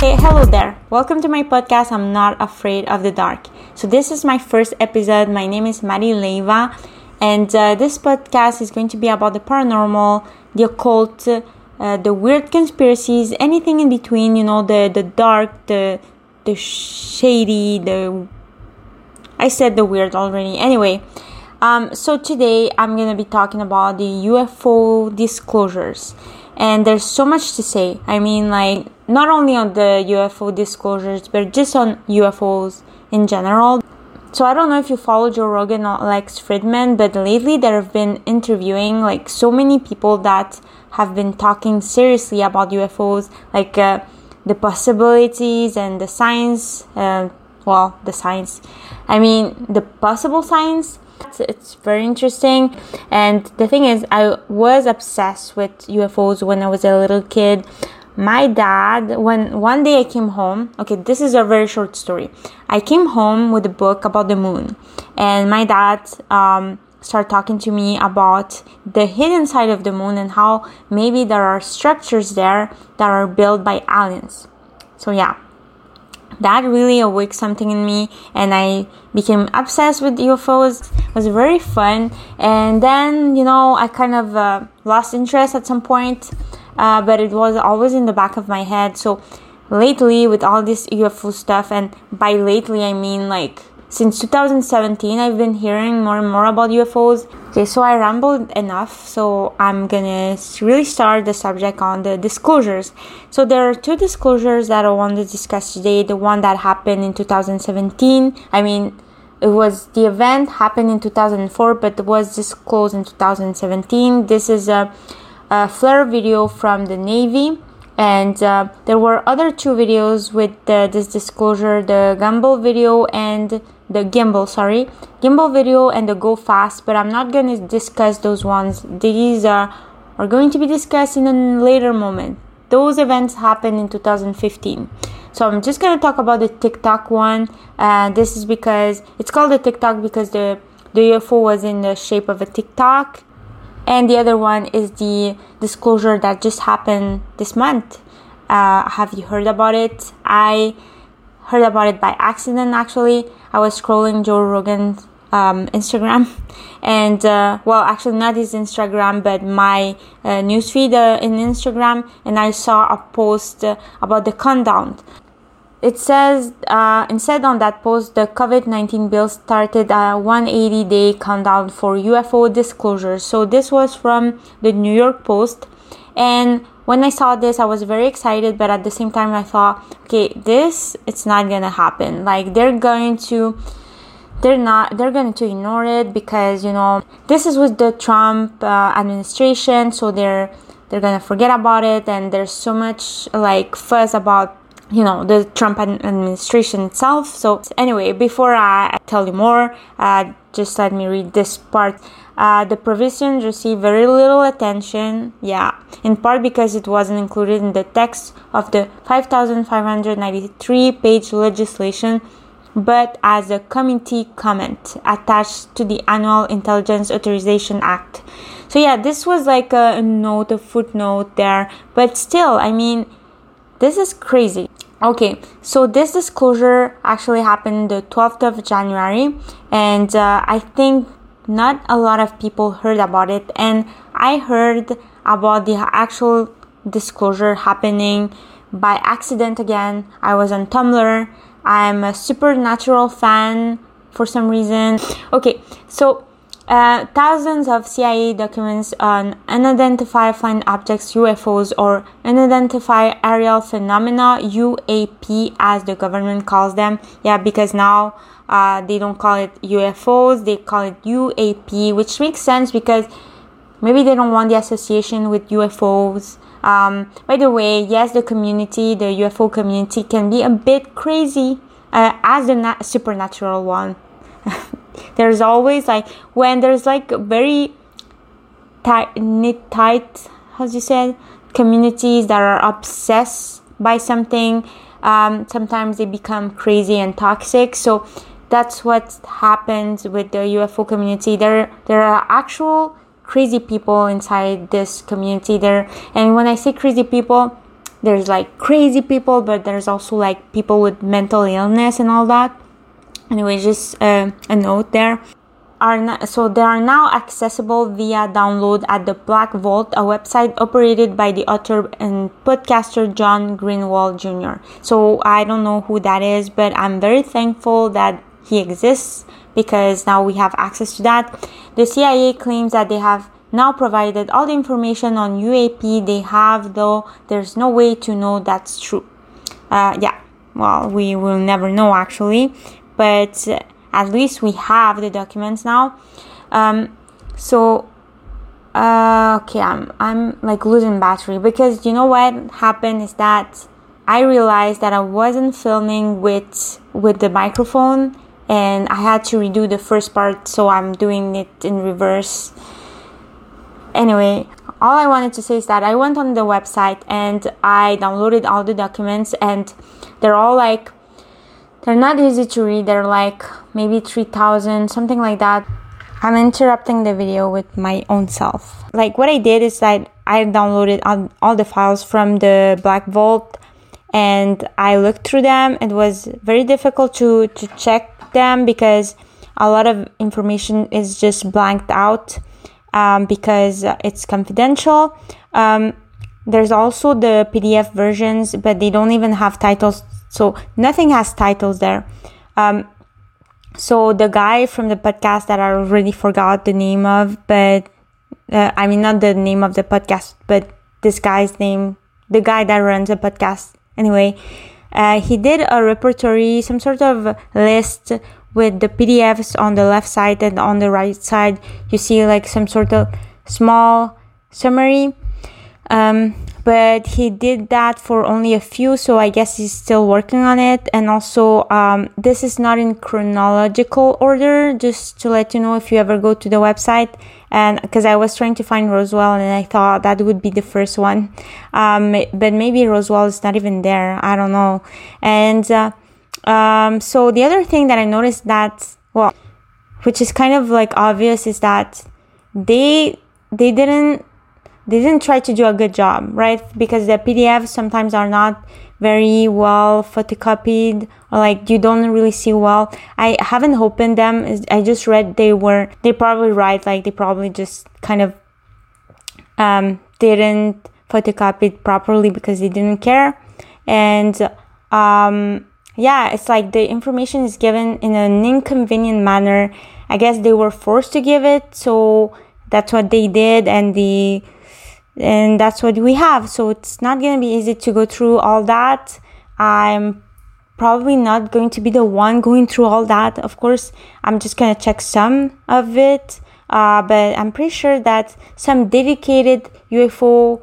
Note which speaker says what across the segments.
Speaker 1: Hey, hello there. Welcome to my podcast. I'm not afraid of the dark. So, this is my first episode. My name is Mari Leiva, and uh, this podcast is going to be about the paranormal, the occult, uh, the weird conspiracies, anything in between, you know, the, the dark, the, the shady, the. I said the weird already. Anyway, um, so today I'm gonna be talking about the UFO disclosures, and there's so much to say. I mean, like, not only on the UFO disclosures, but just on UFOs in general. So I don't know if you follow Joe Rogan or Lex Fridman, but lately there have been interviewing like so many people that have been talking seriously about UFOs, like uh, the possibilities and the science. Uh, well, the science. I mean, the possible science. It's very interesting. And the thing is, I was obsessed with UFOs when I was a little kid. My dad, when one day I came home, okay, this is a very short story. I came home with a book about the moon, and my dad um, talking to me about the hidden side of the moon and how maybe there are structures there that are built by aliens. So yeah, that really awoke something in me and I became obsessed with UFOs. It was very fun. And then, you know, I kind of uh, lost interest at some point, uh, but it was always in the back of my head. So lately, with all this UFO stuff, and by lately, I mean like since 2017 i've been hearing more and more about ufos okay so i rambled enough so i'm gonna really start the subject on the disclosures. So there are two disclosures that i want to discuss today the one that happened in 2017 i mean it was the event happened in 2004 but was disclosed in 2017 this is a, a FLIR video from the navy and uh, there were other two videos with this disclosure the gimbal video and the gimbal sorry. Gimbal video and the go fast but i'm not going to discuss those ones. These are are going to be discussed in a later moment. Those events happened in 2015 so i'm just going to talk about the tic tac one. Uh, this is because it's called the tic tac because the the ufo was in the shape of a tic tac and the other one is the disclosure that just happened this month uh, have you heard about it i heard about it by accident actually. I was scrolling Joe Rogan's um, Instagram, and uh, well, actually not his Instagram, but my uh, newsfeed uh, in Instagram, and I saw a post uh, about the countdown. It says uh, instead on that post, the COVID 19 bill started a 180 day countdown for UFO disclosures. So this was from the New York Post, and when I saw this, I was very excited, but at the same time, I thought, okay, this it's not gonna happen. Like they're going to, they're not, they're going to ignore it because you know this is with the Trump uh, administration, so they're they're gonna forget about it, and there's so much like fuss about you know the Trump administration itself. So anyway, before I tell you more, uh, just let me read this part. Uh, the provisions received very little attention, yeah, in part because it wasn't included in the text of the 5,593 page legislation, but as a committee comment attached to the Annual Intelligence Authorization Act. So, yeah, this was like a note, a footnote there, but still, I mean, this is crazy. Okay, so this disclosure actually happened the 12th of January, and uh, I think not a lot of people heard about it and i heard about the actual disclosure happening by accident again. I was on tumblr. I'm a supernatural fan for some reason. Okay so uh, thousands of CIA documents on unidentified flying objects, UFOs, or unidentified aerial phenomena, UAP as the government calls them. Yeah, because now uh, they don't call it UFOs, they call it UAP, which makes sense because maybe they don't want the association with UFOs. Um, by the way, yes, the community, the UFO community, can be a bit crazy uh, as the na- supernatural one. there's always like when there's like very tight knit tight as you said communities that are obsessed by something um, sometimes they become crazy and toxic. So that's what happens with the ufo community. There there are actual crazy people inside this community there. And when i say crazy people there's like crazy people, but there's also like people with mental illness and all that. Anyway, just uh, a note there. Are not, so they are now accessible via download at the Black Vault, a website operated by the author and podcaster John Greenewald Jr. So I don't know who that is, but I'm very thankful that he exists because now we have access to that. The CIA claims that they have now provided all the information on UAP they have, though there's no way to know that's true. Uh, yeah, well, we will never know actually, but at least we have the documents now. Um, so, uh, okay, I'm I'm like losing battery because you know what happened is that I realized that I wasn't filming with with the microphone and I had to redo the first part, so I'm doing it in reverse anyway, all I wanted to say is that I went on the website and I downloaded all the documents and they're all like they're not easy to read. They're like maybe 3000 something like that. I'm interrupting the video with my own self. Like what I did is that I downloaded all, the files from the Black Vault and I looked through them. It was very difficult to to check them because a lot of information is just blanked out um, because it's confidential. Um, there's also the PDF versions, but they don't even have titles. So nothing has titles there. Um, so the guy from the podcast that I already forgot the name of, but uh, I mean not the name of the podcast, but this guy's name, the guy that runs the podcast. Anyway, uh, he did a repertory, some sort of list with the PDFs on the left side and on the right side you see like some sort of small summary um, but he did that for only a few so i guess he's still working on it. And also um, this is not in chronological order just to let you know if you ever go to the website. And because i was trying to find roswell and i thought that would be the first one. Um, but maybe roswell is not even there i don't know. And uh, um, so the other thing that I noticed that, well, which is kind of like obvious is that they, they didn't, they didn't try to do a good job, right? Because the PDFs sometimes are not very well photocopied or like you don't really see well. I haven't opened them. I just read they were, they probably right. Like they probably just kind of, um, didn't photocopy it properly because they didn't care. And, um, yeah, it's like the information is given in an inconvenient manner. I guess they were forced to give it, so that's what they did, and the and that's what we have. So it's not gonna be easy to go through all that. I'm probably not going to be the one going through all that. Of course, I'm just gonna check some of it, uh, but I'm pretty sure that some dedicated UFO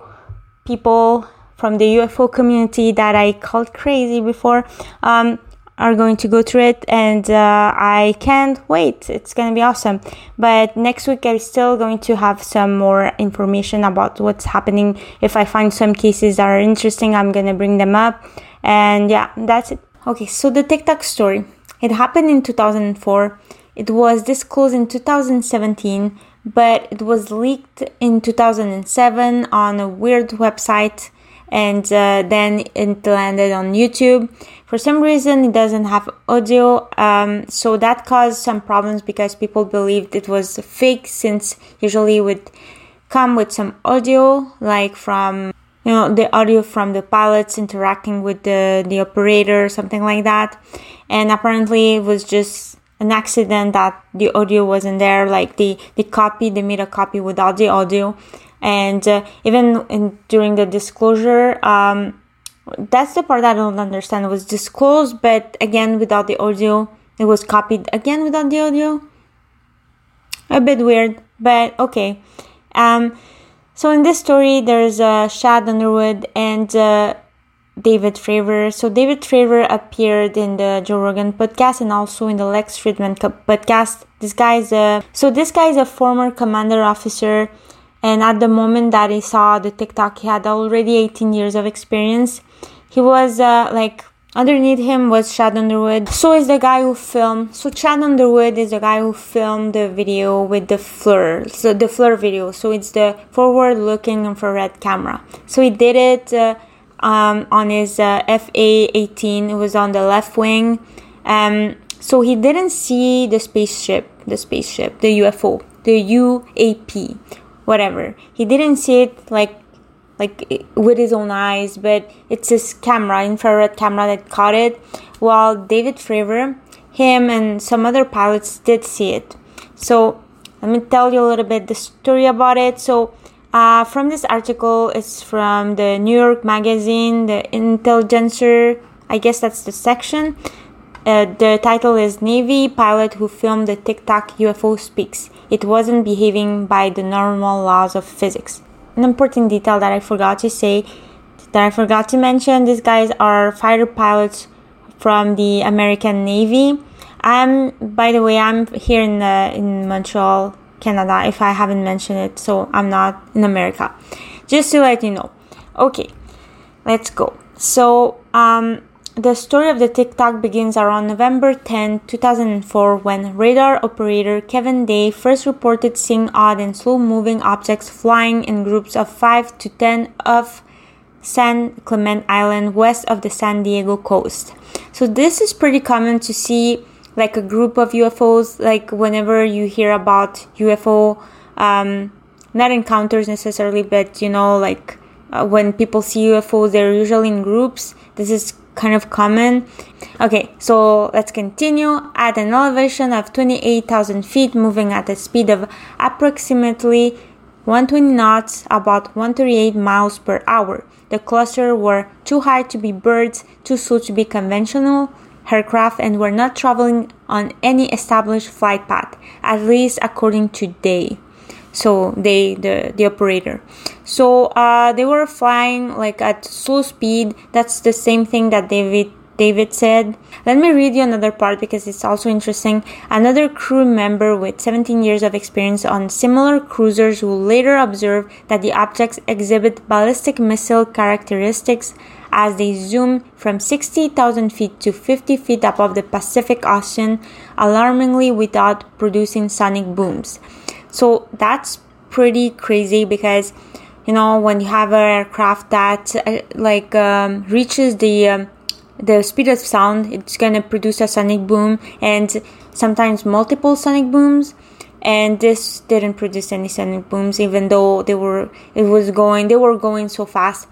Speaker 1: people from the UFO community that I called crazy before um, are going to go through it, and uh, I can't wait. It's going to be awesome. But next week, I'm still going to have some more information about what's happening. If I find some cases that are interesting, I'm going to bring them up. And yeah, that's it. Okay, so the Tic Tac story. It happened in 2004. It was disclosed in 2017, but it was leaked in 2007 on a weird website and uh, then it landed on YouTube. For some reason, it doesn't have audio, um, so that caused some problems because people believed it was fake, since usually it would come with some audio, like from you know the audio from the pilots interacting with the the operator, something like that. And apparently, it was just an accident that the audio wasn't there. Like they they copied, they made a copy without the audio and uh, even in, during the disclosure um, that's the part i don't understand it was disclosed but again without the audio it was copied again without the audio a bit weird but okay um, so in this story there's uh, Chad Underwood and uh, David Fravor. So David Fravor appeared in the Joe Rogan podcast and also in the Lex Fridman podcast. This guy is a so this guy is a former commander officer and at the moment that he saw the Tic Tac, he had already 18 years of experience. He was uh, like underneath him was Chad Underwood. So is the guy who filmed. So Chad Underwood is the guy who filmed the video with the FLIR. So the FLIR video. So it's the forward-looking infrared camera. So he did it uh, um, on his uh, FA-18. It was on the left wing. Um, so he didn't see the spaceship, the spaceship, the UFO, the UAP, whatever. He didn't see it like like with his own eyes, but it's his camera, infrared camera that caught it. While David Fravor, him and some other pilots did see it. So let me tell you a little bit the story about it. So uh, from this article, it's from the New York Magazine, the Intelligencer. I guess that's the section. Uh, the title is Navy pilot who filmed the Tic Tac UFO speaks. It wasn't behaving by the normal laws of physics. An important detail that I forgot to say, that I forgot to mention, these guys are fighter pilots from the American Navy. I'm, by the way, I'm here in uh, in Montreal, Canada. If I haven't mentioned it, so I'm not in America. Just to let you know. Okay, let's go. So, um, the story of the Tic Tac begins around November 10, 2004, when radar operator Kevin Day first reported seeing odd and slow moving objects flying in groups of 5 to 10 off San Clemente Island west of the San Diego coast. So, this is pretty common to see like a group of UFOs, like whenever you hear about UFO, um, not encounters necessarily, but you know, like uh, when people see UFOs, they're usually in groups. This is kind of common. Okay, so let's continue. At an elevation of 28,000 feet, moving at a speed of approximately 120 knots, about 138 miles per hour. The cluster were too high to be birds, too slow to be conventional aircraft, and were not traveling on any established flight path, at least according to Day so they the the operator. So uh, they were flying like at slow speed. That's the same thing that david david said. Let me read you another part because it's also interesting. Another crew member with 17 years of experience on similar cruisers who later observed that the objects exhibit ballistic missile characteristics as they zoom from 60,000 feet to 50 feet above the Pacific Ocean, alarmingly without producing sonic booms. So that's pretty crazy because you know when you have an aircraft that uh, like um, reaches the um, the speed of sound, it's gonna produce a sonic boom and sometimes multiple sonic booms. And this didn't produce any sonic booms, even though they were it was going they were going so fast.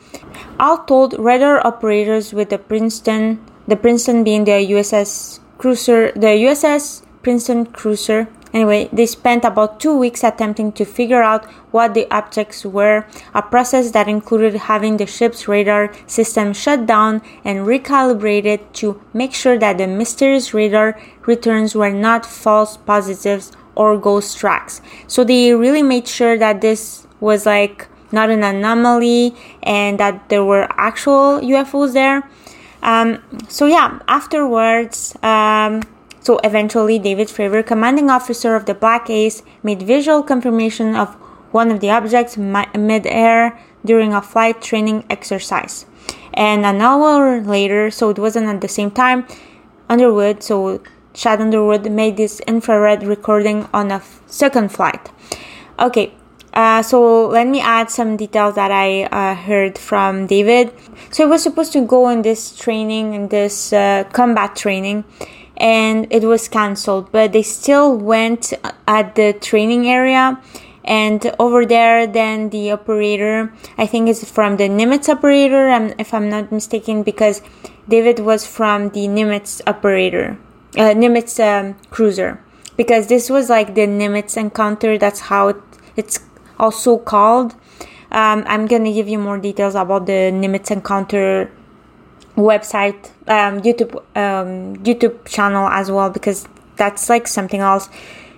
Speaker 1: All told, radar operators with the Princeton, the Princeton being the USS cruiser, the USS Princeton cruiser Anyway, they spent about two weeks attempting to figure out what the objects were, a process that included having the ship's radar system shut down and recalibrated to make sure that the mysterious radar returns were not false positives or ghost tracks. So they really made sure that this was like not an anomaly and that there were actual UFOs there. Um, so yeah, afterwards, um, so eventually, David Fravor, commanding officer of the Black Ace, made visual confirmation of one of the objects mid-air during a flight training exercise. And an hour later, so it wasn't at the same time, Underwood, so Chad Underwood, made this infrared recording on a f- second flight. Okay, uh, so let me add some details that I uh, heard from David. So he was supposed to go in this training, in this uh, combat training, and it was cancelled but they still went at the training area. And over there then the operator i think is from the nimitz operator if i'm not mistaken because david was from the nimitz operator uh, nimitz um, cruiser. Because this was like the nimitz encounter that's how it, it's also called. Um, i'm gonna give you more details about the nimitz encounter website, um, YouTube, um, YouTube channel as well because that's like something else.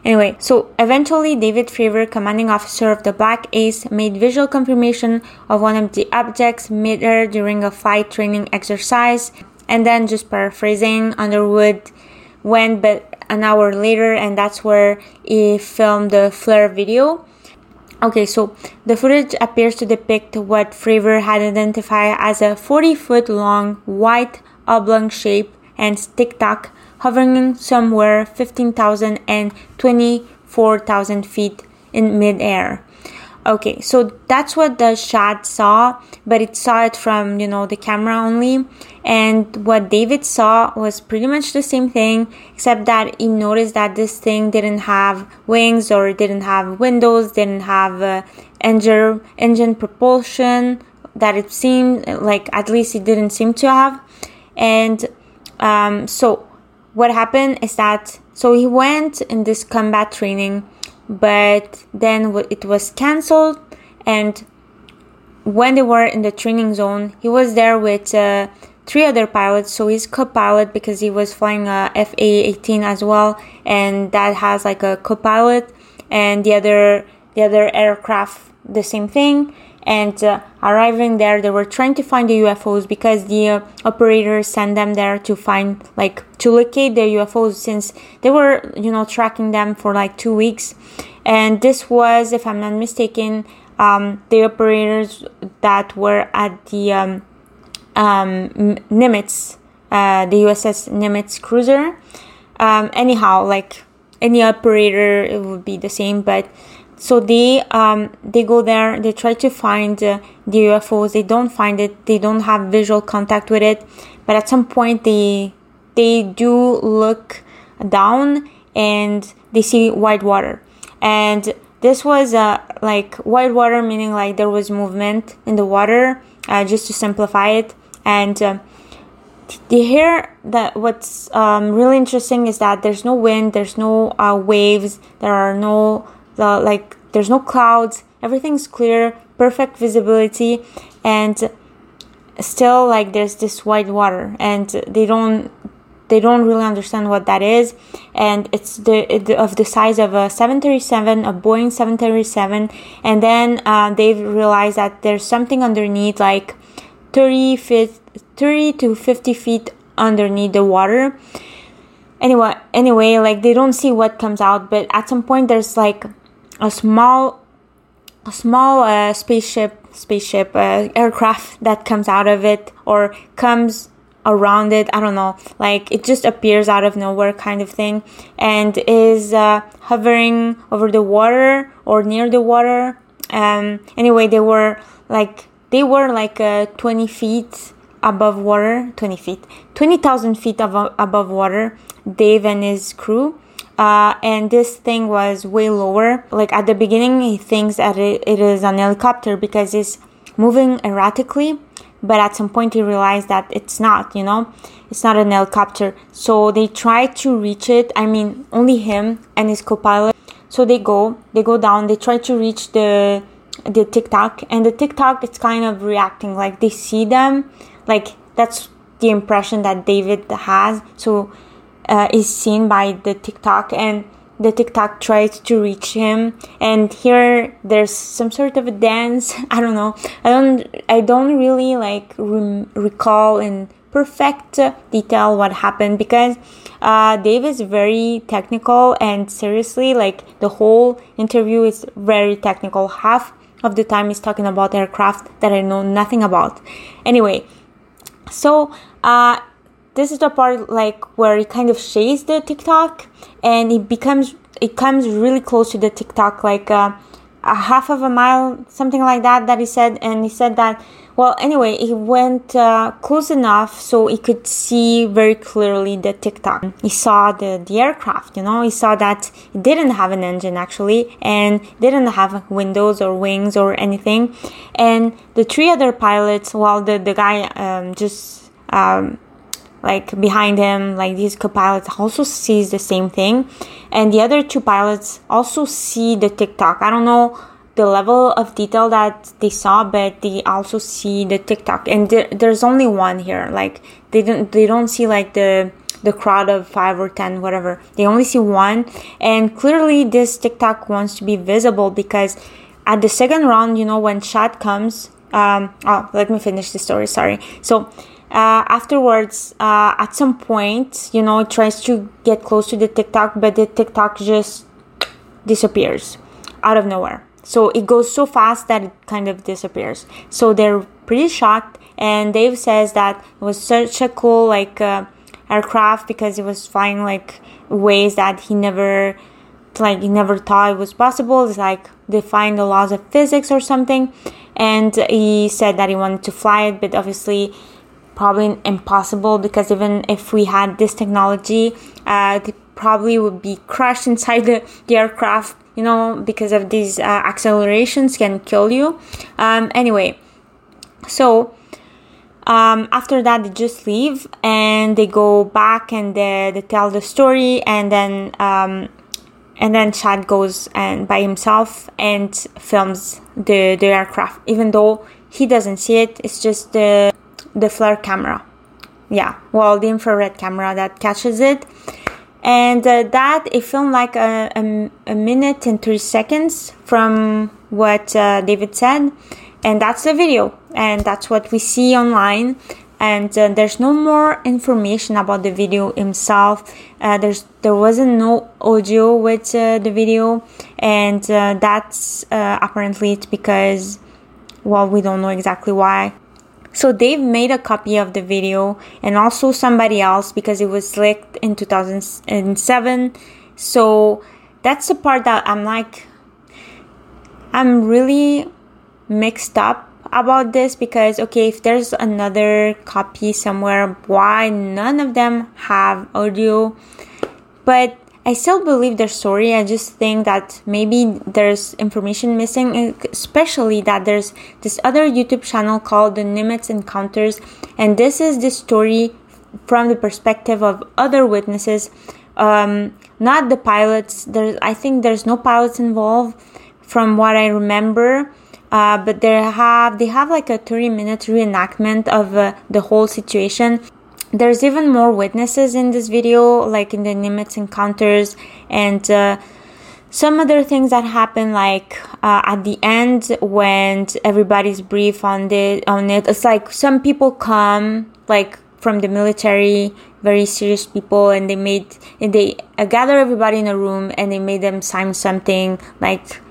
Speaker 1: Anyway, so eventually David Fravor, commanding officer of the Black Ace, made visual confirmation of one of the objects mid-air during a flight training exercise. And then, just paraphrasing, Underwood went but an hour later, and that's where he filmed the FLIR video. Okay, so the footage appears to depict what Fravor had identified as a 40 foot long white oblong shape and tic tac hovering somewhere 15,000 and 24,000 feet in midair. Okay, so that's what the shot saw, but it saw it from, you know, the camera only. And what David saw was pretty much the same thing, except that he noticed that this thing didn't have wings or didn't have windows, didn't have uh, engine, engine propulsion that it seemed like at least it didn't seem to have. And um, so what happened is that, so he went in this combat training but then it was cancelled and when they were in the training zone he was there with uh, three other pilots so he's co-pilot because he was flying a fa-18 as well and that has like a co-pilot and the other the other aircraft the same thing and uh, arriving there they were trying to find the ufos because the uh, operators sent them there to find like to locate the ufos since they were you know tracking them for like two weeks. And this was if i'm not mistaken um, the operators that were at the um, um, nimitz uh, the uss nimitz cruiser. Um, anyhow like any operator it would be the same but so they um, they go there they try to find uh, the ufos they don't find it. They don't have visual contact with it. But at some point they they do look down and they see white water. And this was uh, like white water meaning like there was movement in the water uh, just to simplify it. And uh, the here that what's um, really interesting is that there's no wind there's no uh, waves there are no like there's no clouds everything's clear perfect visibility and still like there's this white water and they don't they don't really understand what that is and it's the, of the size of a 737 a boeing 737 and then uh, they've realized that there's something underneath like 30 feet 30 to 50 feet underneath the water. Anyway anyway like they don't see what comes out but at some point there's like a small a small uh, spaceship spaceship uh, aircraft that comes out of it or comes around it i don't know. Like it just appears out of nowhere kind of thing and is uh, hovering over the water or near the water. Um anyway they were like they were like uh, 20 feet above water 20 feet 20000 feet above, above water dave and his crew uh, and this thing was way lower. Like at the beginning, he thinks that it, it is an helicopter because it's moving erratically, but at some point he realized that it's not, you know, it's not an helicopter. So they try to reach it. I mean, only him and his co-pilot. So they go, they go down, they try to reach the the tic tac, and the tic tac it's kind of reacting like they see them, like that's the impression that David has. So uh, is seen by the Tic Tac and the Tic Tac tries to reach him and here there's some sort of a dance. I don't know. I don't i don't really like re- recall in perfect detail what happened because uh, dave is very technical and seriously like the whole interview is very technical. Half of the time he's talking about aircraft that i know nothing about. Anyway so uh, this is the part like where it kind of shades the Tic Tac and it becomes it comes really close to the Tic Tac like uh, a half of a mile something like that that he said and he said that well anyway he went uh, close enough so he could see very clearly the Tic Tac. He saw the, the aircraft you know? He saw that it didn't have an engine actually and didn't have windows or wings or anything. And the three other pilots while the, the guy um, just um, like behind him like these co-pilots also sees the same thing. And the other two pilots also see the Tic Tac. i don't know the level of detail that they saw but they also see the Tic Tac. and there, there's only one here. Like they don't they don't see like the the crowd of five or ten whatever. They only see one. And clearly this Tic Tac wants to be visible because at the second round you know when Chad comes um oh let me finish the story sorry. So uh, afterwards, uh, at some point, you know, it tries to get close to the tic tac but the tic tac just disappears out of nowhere. So it goes so fast that it kind of disappears. So they're pretty shocked, and Dave says that it was such a cool like uh, aircraft because it was flying like ways that he never like he never thought it was possible. It's like defying the laws of physics or something. And he said that he wanted to fly it, but obviously probably impossible because even if we had this technology, uh, it probably would be crushed inside the, the aircraft, you know, because of these uh, accelerations can kill you. Um, anyway, so um, after that they just leave and they go back and they, they tell the story and then um, and then Chad goes and by himself and films the, the aircraft even though he doesn't see it it's just the the FLIR camera. Yeah well the infrared camera that catches it. And uh, that it filmed like a, a, a, minute and three seconds from what uh, David said. And that's the video. And that's what we see online. And uh, there's no more information about the video himself. Uh, there's there wasn't no audio with uh, the video. And uh, that's apparently it's because well we don't know exactly why so they've made a copy of the video and also somebody else because it was leaked in 2007 so that's the part that i'm like i'm really mixed up about this because okay if there's another copy somewhere why none of them have audio? But I still believe their story. I just think that maybe there's information missing, especially that there's this other YouTube channel called the Nimitz Encounters, and this is the story from the perspective of other witnesses, um, not the pilots. There's, I think there's no pilots involved, from what I remember. Uh, but they have they have like a 30 minute reenactment of uh, the whole situation there's even more witnesses in this video like in the nimitz encounters and uh, some other things that happen like uh, at the end when everybody's brief on the on it it's like some people come like from the military very serious people and they made and they uh, gather everybody in a room and they made them sign something like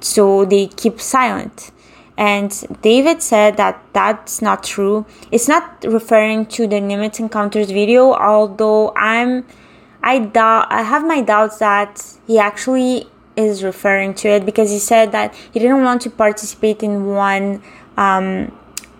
Speaker 1: so they keep silent. And David said that that's not true. It's not referring to the Nimitz Encounters video, although I'm, I doubt, I have my doubts that he actually is referring to it because he said that he didn't want to participate in one um,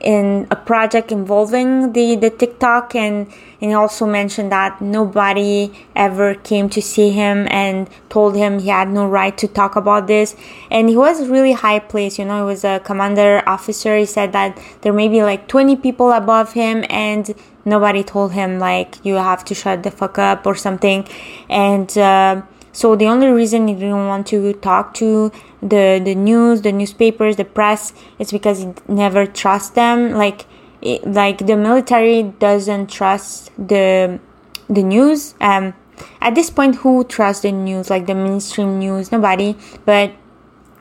Speaker 1: in a project involving the, the Tic Tac and, and he also mentioned that nobody ever came to see him and told him he had no right to talk about this. And he was really high placed, you know, he was a commander officer. He said that there may be like 20 people above him and nobody told him like you have to shut the fuck up or something. And uh, so the only reason he didn't want to talk to the the news, the newspapers, the press, is because he never trusts them. Like it, like the military doesn't trust the the news. Um, at this point, who trusts the news? Like the mainstream news, nobody. But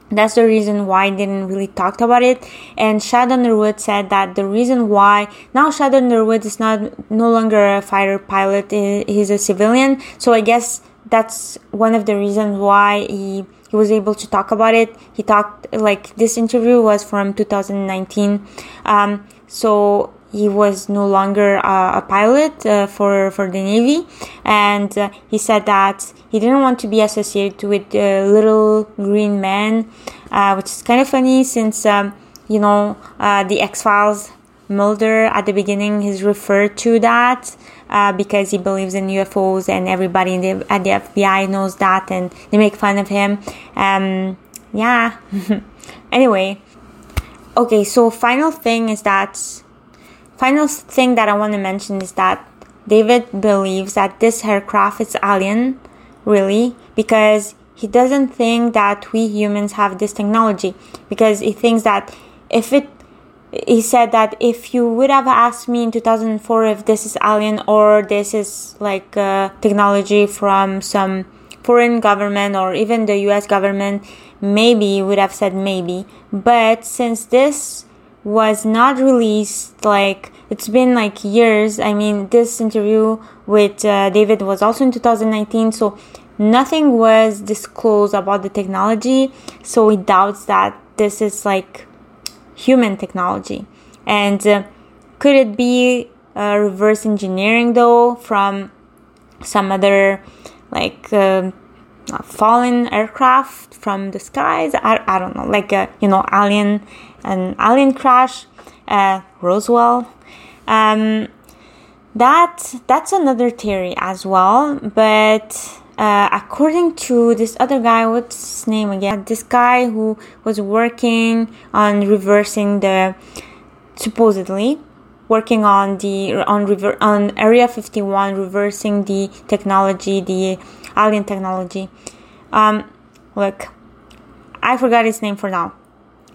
Speaker 1: that's the reason why I didn't really talk about it. And Chad Underwood said that the reason why now Chad Underwood is not no longer a fighter pilot, he's a civilian. So I guess that's one of the reasons why he he was able to talk about it. He talked like this interview was from 2019, um, so he was no longer uh, a pilot uh, for for the navy, and uh, he said that he didn't want to be associated with little green man, uh, which is kind of funny since um, you know uh, the X Files Mulder at the beginning is referred to that uh, because he believes in UFOs and everybody the, at the FBI knows that and they make fun of him. Um, yeah. anyway, okay. So final thing is that final thing that I want to mention is that David believes that this aircraft is alien, really, because he doesn't think that we humans have this technology because he thinks that if it he said that if you would have asked me in 2004 if this is alien or this is like uh, technology from some foreign government or even the US government, maybe you would have said maybe. But since this was not released, like it's been like years. I mean, this interview with uh, David was also in 2019, so nothing was disclosed about the technology. So he doubts that this is like human technology. And uh, could it be uh, reverse engineering though from some other like uh, fallen aircraft from the skies. I, I don't know, like a you know alien an alien crash, uh, Roswell. Um, that that's another theory as well, but. Uh, according to this other guy, what's his name again? This guy who was working on reversing the supposedly working on the on river on area 51 reversing the technology the alien technology. Um look i forgot his name for now.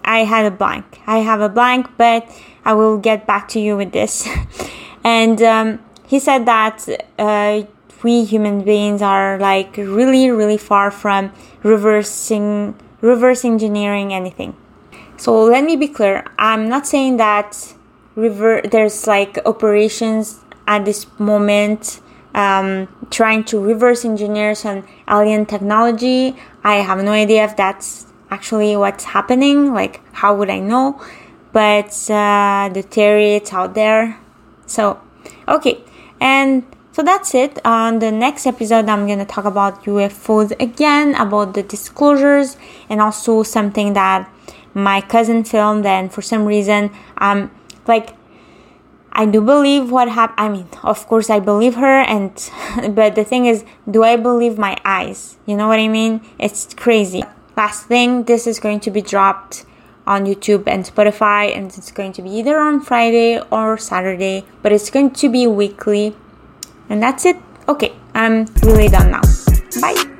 Speaker 1: I had a blank. I have a blank but i will get back to you with this. And um, he said that uh, we human beings are like really really far from reversing reverse engineering anything so let me be clear i'm not saying that river there's like operations at this moment um, trying to reverse engineer some alien technology. I have no idea if that's actually what's happening. Like, how would I know? But uh, the theory it's out there. So, okay, and so that's it. On the next episode, I'm gonna talk about UFOs again, about the disclosures, and also something that my cousin filmed. And for some reason, um like I do believe what happened. I mean, of course, I believe her, and but the thing is, do I believe my eyes? You know what I mean? It's crazy. Last thing, this is going to be dropped on YouTube and Spotify, and it's going to be either on Friday or Saturday, but it's going to be weekly. And that's it. Okay, I'm really done now. Bye.